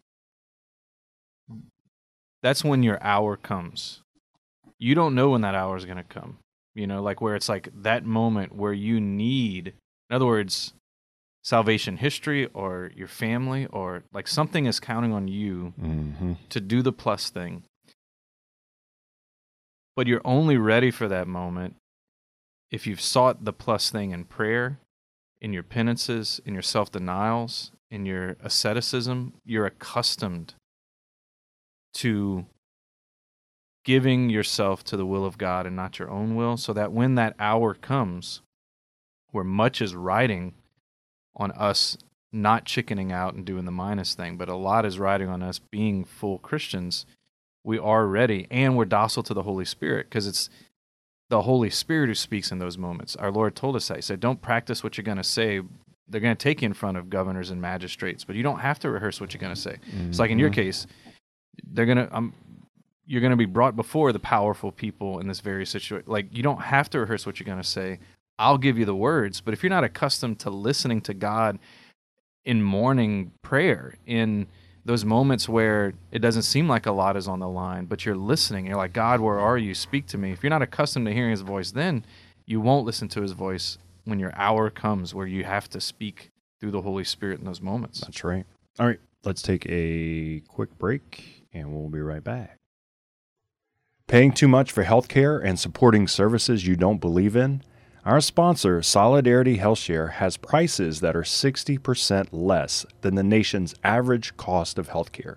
that's when your hour comes. You don't know when that hour is going to come. You know, like where it's like that moment where you need, in other words, salvation history or your family or like something is counting on you Mhm. to do the plus thing. But you're only ready for that moment if you've sought the plus thing in prayer, in your penances, in your self denials, in your asceticism. You're accustomed to giving yourself to the will of God and not your own will, so that when that hour comes, where much is riding on us not chickening out and doing the minus thing, but a lot is riding on us being full Christians. We are ready and we're docile to the Holy Spirit because it's the Holy Spirit who speaks in those moments. Our Lord told us that. He said, Don't practice what you're going to say. They're going to take you in front of governors and magistrates, but you don't have to rehearse what you're going to say. It's like in your Mhm. case, they're going to, um, you're going to be brought before the powerful people in this very situation. Like, you don't have to rehearse what you're going to say. I'll give you the words, but if you're not accustomed to listening to God in morning prayer, in those moments where it doesn't seem like a lot is on the line, but you're listening, you're like, God, where are you? Speak to me. If you're not accustomed to hearing his voice, then you won't listen to his voice when your hour comes where you have to speak through the Holy Spirit in those moments. That's right. All right, let's take a quick break and we'll be right back. Paying too much for healthcare and supporting services you don't believe in? Our sponsor, Solidarity HealthShare, has prices that are 60% less than the nation's average cost of healthcare.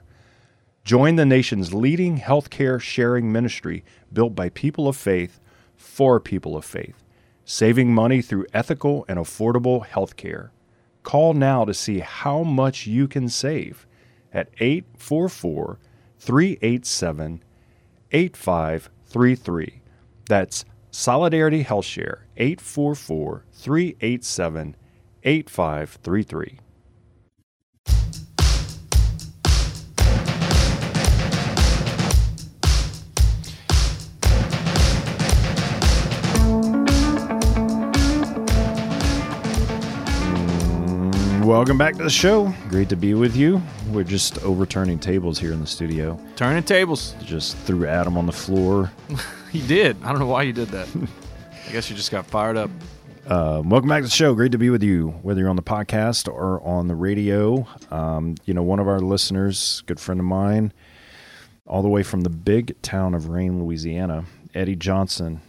Join the nation's leading healthcare sharing ministry built by people of faith for people of faith, saving money through ethical and affordable healthcare. Call now to see how much you can save at 844 387 8533. That's Solidarity HealthShare 844 387 8533. Welcome back to the show. Great to be with you. We're just overturning tables here in the studio. Turning tables. Just threw Adam on the floor. <laughs> He did. I don't know why you did that. I guess you just got fired up. Uh, welcome back to the show. Great to be with you, whether you're on the podcast or on the radio. Um, you know, one of our listeners, good friend of mine, all the way from the big town of Rayne, Louisiana, Eddie Johnson.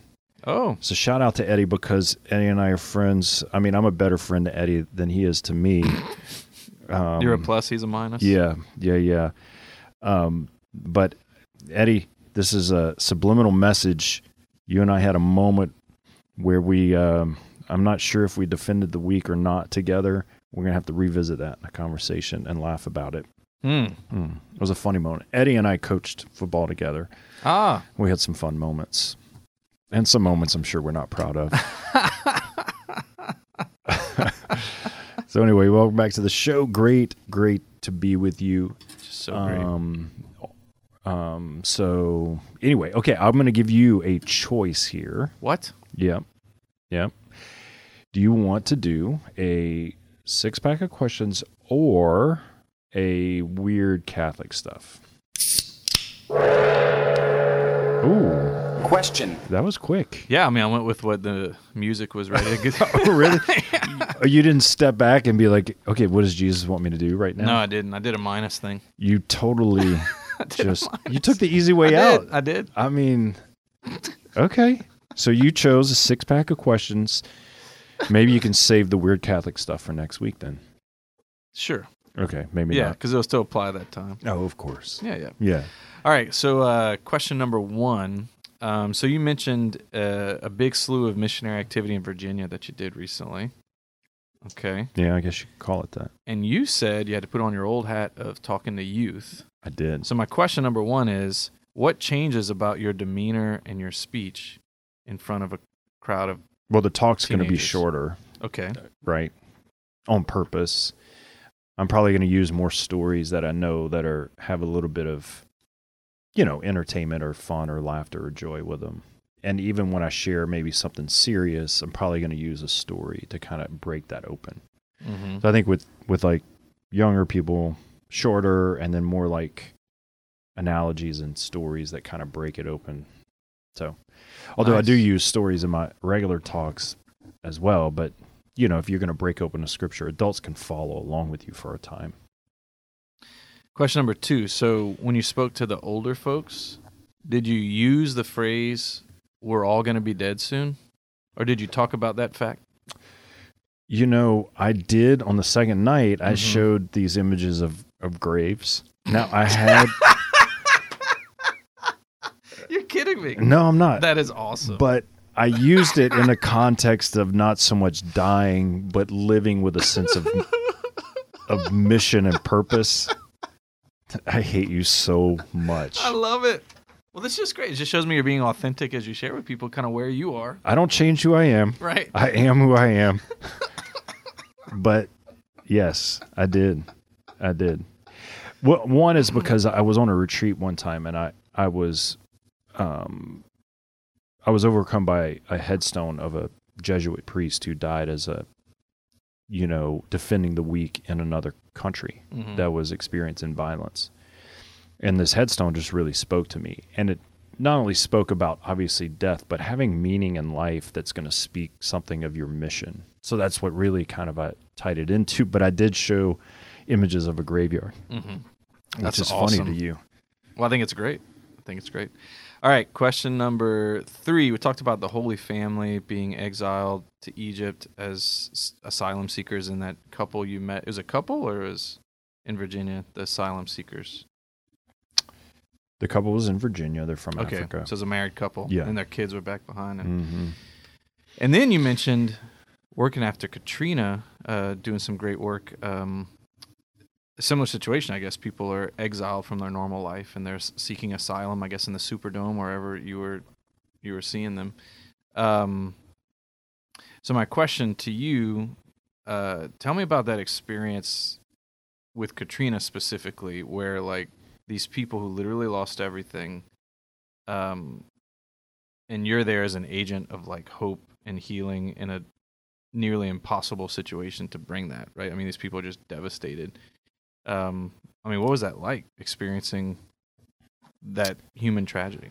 Oh, So shout out to Eddie because Eddie and I are friends. I mean, I'm a better friend to Eddie than he is to me. Um, you're a plus, he's a minus. Yeah, yeah, yeah. Um, but Eddie, this is a subliminal message. You and I had a moment where we, um, I'm not sure if we defended the weak or not together. We're going to have to revisit that in a conversation and laugh about it. Hmm. Mm, it was a funny moment. Eddie and I coached football together. Ah, We had some fun moments and some moments I'm sure we're not proud of. <laughs> <laughs> so, anyway, welcome back to the show. Great, great to be with you. just so great. Um, um, so anyway, okay, I'm going to give you a choice here. What? Yep. Yep. Do you want to do a six pack of questions or a weird Catholic stuff? Ooh. question. That was quick. Yeah, I mean, I went with what the music was ready to <laughs> get. Oh, really? <laughs> You didn't step back and be like, okay, what does Jesus want me to do right now? no, I didn't. I did a minus thing. You totally did <laughs> a <laughs> just you took the easy way I out. did. I did. I mean, okay. So you chose a six pack of questions. Maybe you can save the weird Catholic stuff for next week then. Sure. Okay, maybe Yeah, because it'll still apply that time. Oh, of course. Yeah, yeah. Yeah. All right. So, uh, question number one. Um, so you mentioned uh, a big slew of missionary activity in Virginia that you did recently. Okay. Yeah, I guess you could call it that. And you said you had to put on your old hat of talking to youth. I did. So my question number one is, what changes about your demeanor and your speech in front of a crowd of? Well, the talk's going to be shorter, Okay. right? On purpose. I'm probably going to use more stories that I know that are have a little bit of you know, entertainment or fun or laughter or joy with them. And even when I share maybe something serious, I'm probably going to use a story to kind of break that open. Mm-hmm. So I think with with like younger people, shorter and then more like analogies and stories that kind of break it open. So, although I do use stories in my regular talks as well, but you know, if you're going to break open a scripture, adults can follow along with you for a time. Question number two. So, when you spoke to the older folks, did you use the phrase "We're all going to be dead soon," or did you talk about that fact? You know, I did on the second night. I Mhm. showed these images of of graves. Now I had <laughs> You're kidding me. no, I'm not. That is awesome. But I used it in the context of not so much dying, but living with a sense of <laughs> of mission and purpose. I hate you so much. I love it. Well, this is just great. It just shows me you're being authentic as you share with people, kind of where you are. I don't change who I am. Right. I am who I am. <laughs> but yes, I did. I did. Well, one is because I was on a retreat one time and I I was um I was overcome by a headstone of a Jesuit priest who died as a you know defending the weak in another country Mhm. that was experiencing violence. And this headstone just really spoke to me. And it not only spoke about obviously death, but having meaning in life that's going to speak something of your mission. So that's what really kind of I tied it into. But I did show images of a graveyard, Mhm. which That's is awesome. funny to you. Well, I think it's great. I think it's great. All right, question number three. We talked about the Holy Family being exiled to Egypt as asylum seekers, and that couple you met. It was a couple, or it was in Virginia, the asylum seekers? The couple was in Virginia. They're from Okay, Africa. so it was a married couple, Yeah. and their kids were back behind. And, hmm and then you mentioned working after Katrina, uh, doing some great work. Um, similar situation, I guess. People are exiled from their normal life, and they're seeking asylum. I guess in the Superdome, wherever you were, you were seeing them. Um, so my question to you, uh, tell me about that experience with Katrina specifically, where like these people who literally lost everything, um, and you're there as an agent of like hope and healing in a nearly impossible situation to bring that, right? I mean, these people are just devastated. Um, I mean, what was that like experiencing that human tragedy?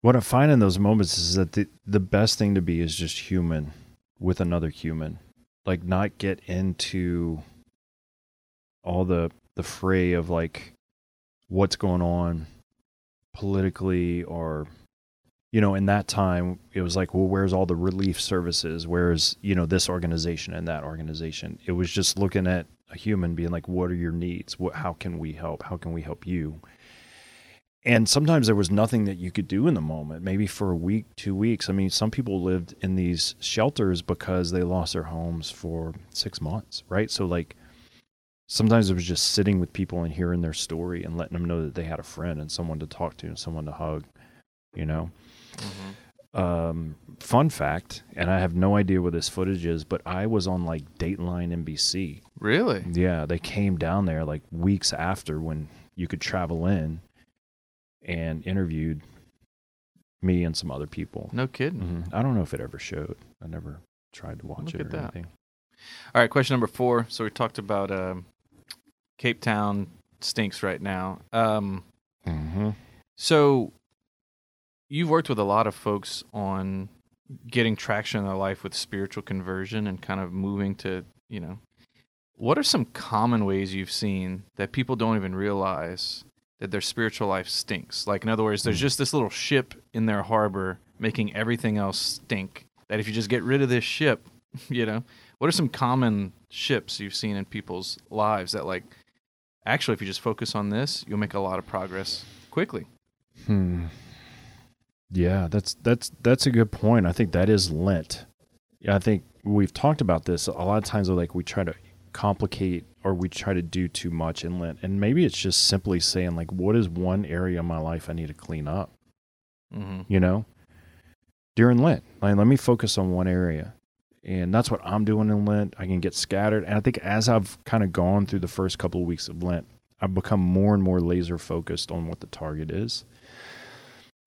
What I find in those moments is that the, the best thing to be is just human with another human. Like not get into all the the fray of like what's going on politically or you know in that time it was like well where's all the relief services? Where's you know this organization and that organization? It was just looking at a human being like what are your needs? What how can we help? How can we help you? And sometimes there was nothing that you could do in the moment maybe for a week two weeks. I mean some people lived in these shelters because they lost their homes for six months right? So like sometimes it was just sitting with people and hearing their story and letting them know that they had a friend and someone to talk to and someone to hug you know um, fun fact and i have no idea what this footage is but i was on like dateline nbc Really? yeah, they came down there like weeks after when you could travel in and interviewed me and some other people. No kidding. hmm I don't know if it ever showed. I never tried to watch Look it or that. anything. All right, question number four. So we talked about um, Cape Town stinks right now. Um, Mm-hmm. so you've worked with a lot of folks on getting traction in their life with spiritual conversion and kind of moving to, you know, what are some common ways you've seen that people don't even realize that their spiritual life stinks? Like, in other words, there's just this little ship in their harbor making everything else stink. That if you just get rid of this ship, <laughs> you know, what are some common ships you've seen in people's lives that, like, actually, if you just focus on this, you'll make a lot of progress quickly? Hmm. Yeah, that's that's that's a good point. I think that is Lent. Yeah, I think we've talked about this a lot of times. Like we try to complicate or we try to do too much in Lent, and maybe it's just simply saying like, what is one area of my life I need to clean up? Mm-hmm. You know, during Lent, like let me focus on one area, and that's what I'm doing in Lent. I can get scattered, and I think as I've kind of gone through the first couple of weeks of Lent, I've become more and more laser focused on what the target is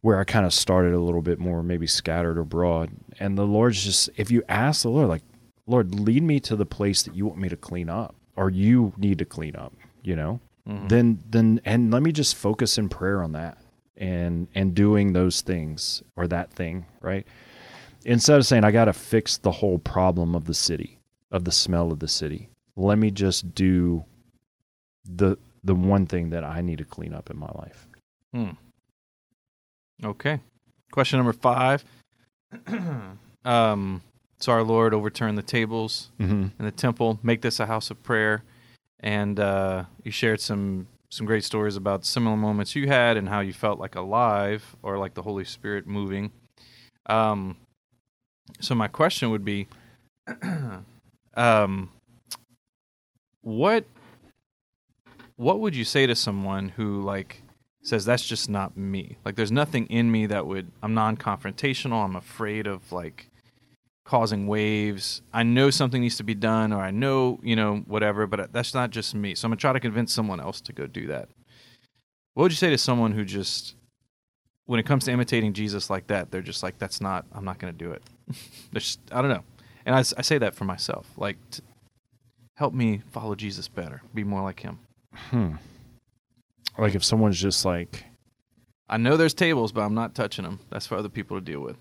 where I kind of started a little bit more maybe scattered or broad. And the Lord's just, if you ask the Lord, like, Lord, lead me to the place that you want me to clean up or you need to clean up, you know, Mhm. then, then, and let me just focus in prayer on that and, and doing those things or that thing, right? Instead of saying, I got to fix the whole problem of the city, of the smell of the city, let me just do the, the one thing that I need to clean up in my life. Hmm. Okay. Question number five. <clears throat> um, so our Lord overturned the tables Mm-hmm. in the temple, make this a house of prayer, and uh, you shared some some great stories about similar moments you had and how you felt like alive or like the Holy Spirit moving. Um, so my question would be, <clears throat> um, what what would you say to someone who like says that's just not me? Like there's nothing in me that would I'm non-confrontational. I'm afraid of like causing waves. I know something needs to be done or I know, you know, whatever, but that's not just me. So I'm to try to convince someone else to go do that. What would you say to someone who just when it comes to imitating Jesus like that, they're just like that's not I'm not going to do it. <laughs> Just I don't know. And I say that for myself. Like t- help me follow Jesus better. Be more like him. Hmm. Like if someone's just like, I know there's tables, but I'm not touching them. That's for other people to deal with.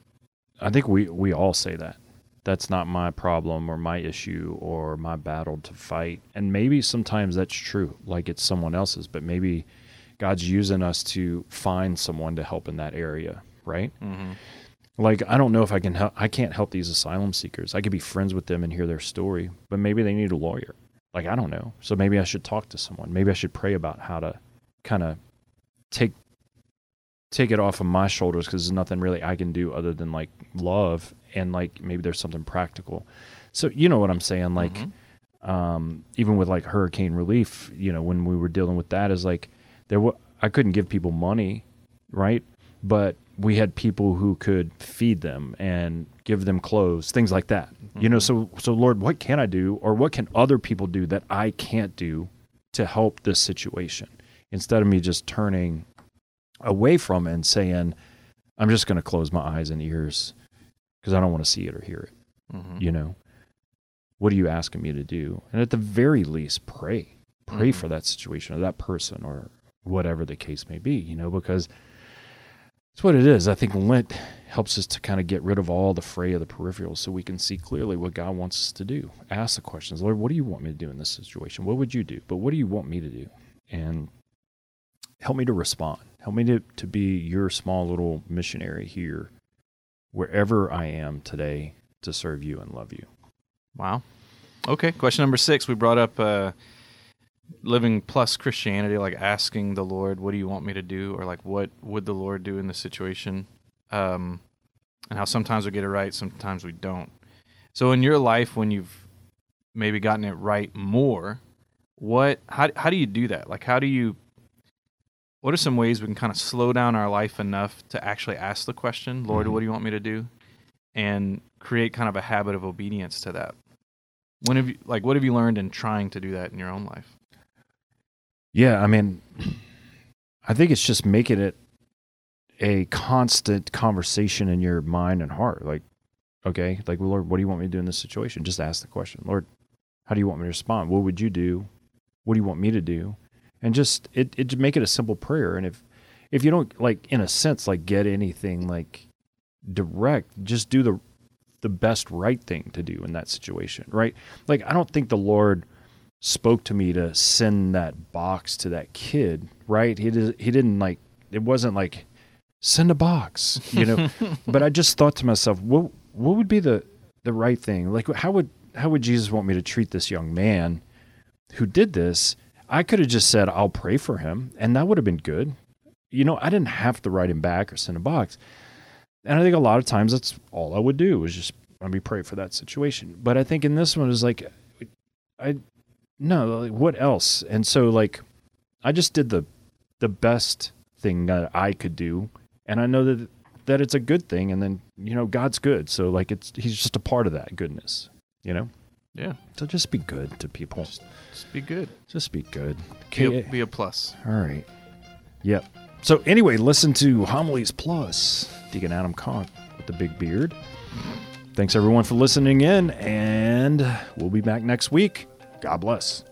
I think we we all say that. That's not my problem or my issue or my battle to fight. And maybe sometimes that's true, like it's someone else's, but maybe God's using us to find someone to help in that area, right? Mm-hmm. Like I don't know if I can help I can't help these asylum seekers. I could be friends with them and hear their story, but maybe they need a lawyer. Like I don't know. So maybe I should talk to someone. Maybe I should pray about how to kind of take take it off of my shoulders because there's nothing really I can do other than like love and like maybe there's something practical. So you know what I'm saying? Like Mhm. um, even with like hurricane relief, you know, when we were dealing with that, is like there. wa I couldn't give people money, right? But we had people who could feed them and give them clothes, things like that. You know, so so Lord, what can I do, or what can other people do that I can't do to help this situation? Instead of me just turning away from it and saying, I'm just going to close my eyes and ears because I don't want to see it or hear it Mhm. you know what are you asking me to do and at the very least pray pray Mhm. for that situation or that person or whatever the case may be you know because it's what it is i think lent helps us to kind of get rid of all the fray of the peripherals so we can see clearly what god wants us to do ask the questions lord what do you want me to do in this situation what would you do but what do you want me to do and help me to respond help me to, to be your small little missionary here wherever i am today to serve you and love you Wow. Okay. Question number six. We brought up uh, living plus Christianity, like asking the Lord, "What do you want me to do?" or like, "What would the Lord do in this situation?" Um, and how sometimes we get it right, sometimes we don't. So, in your life, when you've maybe gotten it right more, what? How how do you do that? Like, how do you? What are some ways we can kind of slow down our life enough to actually ask the question, "Lord, Mhm. what do you want me to do?" and create kind of a habit of obedience to that. When have you like what have you learned in trying to do that in your own life? Yeah, I mean, I think it's just making it a constant conversation in your mind and heart. Like, okay, like, Lord, what do you want me to do in this situation? Just ask the question, Lord, how do you want me to respond? What would you do? What do you want me to do? And just it, it make it a simple prayer. And if if you don't like in a sense like get anything like direct, just do the the best right thing to do in that situation, right? Like I don't think the Lord spoke to me to send that box to that kid, right? He did, he didn't like it wasn't like send a box, you know. <laughs> but I just thought to myself, what what would be the the right thing? Like how would how would Jesus want me to treat this young man who did this? I could have just said I'll pray for him and that would have been good. You know, I didn't have to write him back or send a box. And I think a lot of times that's all I would do was just let me pray for that situation. But I think in this one is like, I no, like, what else? And so like, I just did the the best thing that I could do, and I know that that it's a good thing. And then you know God's good, so like it's He's just a part of that goodness, you know. Yeah. So just be good to people. Just, just be good. Just be good. Be a, be a plus. All right. Yep. So anyway, listen to Homilies Plus, Deacon Adam Conk with the big beard. Thanks everyone for listening in, and we'll be back next week. God bless.